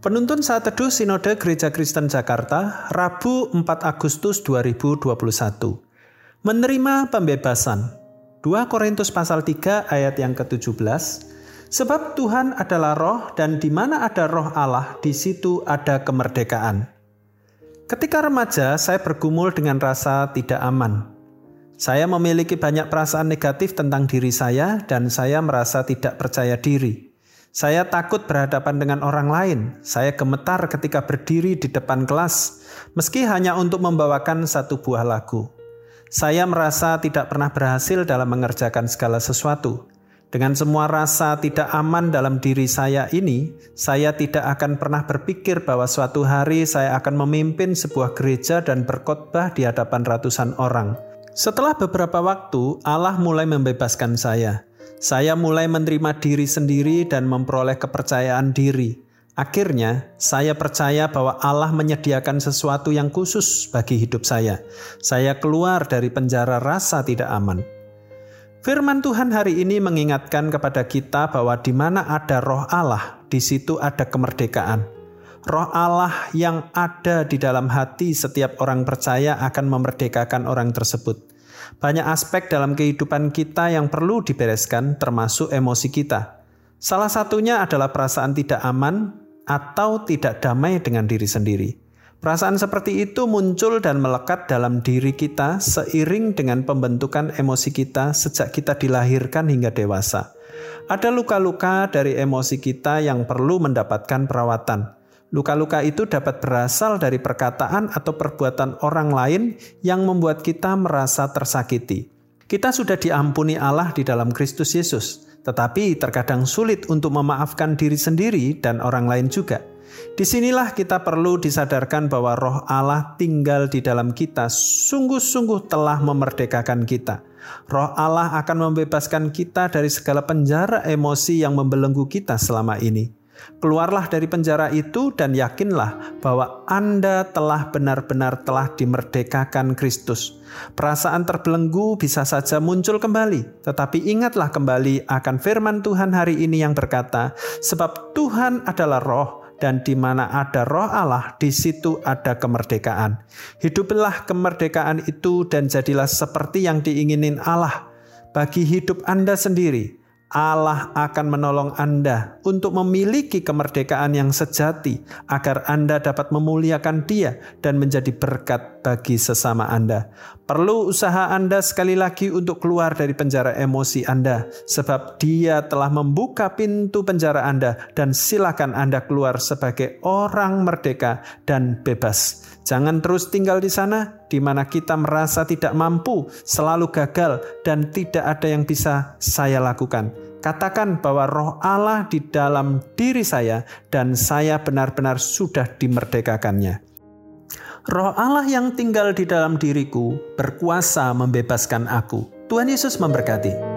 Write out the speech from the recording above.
Penuntun saat teduh Sinode Gereja Kristen Jakarta, Rabu 4 Agustus 2021. Menerima pembebasan. 2 Korintus pasal 3 ayat yang ke-17. Sebab Tuhan adalah roh dan di mana ada roh Allah, di situ ada kemerdekaan. Ketika remaja, saya bergumul dengan rasa tidak aman. Saya memiliki banyak perasaan negatif tentang diri saya dan saya merasa tidak percaya diri. Saya takut berhadapan dengan orang lain. Saya gemetar ketika berdiri di depan kelas, meski hanya untuk membawakan satu buah lagu. Saya merasa tidak pernah berhasil dalam mengerjakan segala sesuatu. Dengan semua rasa tidak aman dalam diri saya ini, saya tidak akan pernah berpikir bahwa suatu hari saya akan memimpin sebuah gereja dan berkhotbah di hadapan ratusan orang. Setelah beberapa waktu, Allah mulai membebaskan saya. Saya mulai menerima diri sendiri dan memperoleh kepercayaan diri. Akhirnya, saya percaya bahwa Allah menyediakan sesuatu yang khusus bagi hidup saya. Saya keluar dari penjara rasa tidak aman. Firman Tuhan hari ini mengingatkan kepada kita bahwa di mana ada Roh Allah, di situ ada kemerdekaan. Roh Allah yang ada di dalam hati setiap orang percaya akan memerdekakan orang tersebut. Banyak aspek dalam kehidupan kita yang perlu dibereskan, termasuk emosi kita. Salah satunya adalah perasaan tidak aman atau tidak damai dengan diri sendiri. Perasaan seperti itu muncul dan melekat dalam diri kita seiring dengan pembentukan emosi kita sejak kita dilahirkan hingga dewasa. Ada luka-luka dari emosi kita yang perlu mendapatkan perawatan. Luka-luka itu dapat berasal dari perkataan atau perbuatan orang lain yang membuat kita merasa tersakiti. Kita sudah diampuni Allah di dalam Kristus Yesus, tetapi terkadang sulit untuk memaafkan diri sendiri dan orang lain juga. Di sinilah kita perlu disadarkan bahwa roh Allah tinggal di dalam kita, sungguh-sungguh telah memerdekakan kita. Roh Allah akan membebaskan kita dari segala penjara emosi yang membelenggu kita selama ini. Keluarlah dari penjara itu dan yakinlah bahwa Anda telah benar-benar telah dimerdekakan Kristus. Perasaan terbelenggu bisa saja muncul kembali, tetapi ingatlah kembali akan firman Tuhan hari ini yang berkata, "Sebab Tuhan adalah Roh, dan di mana ada Roh Allah, di situ ada kemerdekaan." Hiduplah kemerdekaan itu dan jadilah seperti yang diinginin Allah bagi hidup Anda sendiri Allah akan menolong Anda untuk memiliki kemerdekaan yang sejati, agar Anda dapat memuliakan Dia dan menjadi berkat bagi sesama Anda. Perlu usaha Anda sekali lagi untuk keluar dari penjara emosi Anda, sebab Dia telah membuka pintu penjara Anda, dan silakan Anda keluar sebagai orang merdeka dan bebas. Jangan terus tinggal di sana, di mana kita merasa tidak mampu, selalu gagal, dan tidak ada yang bisa saya lakukan. Katakan bahwa roh Allah di dalam diri saya dan saya benar-benar sudah dimerdekakannya. Roh Allah yang tinggal di dalam diriku berkuasa membebaskan aku. Tuhan Yesus memberkati.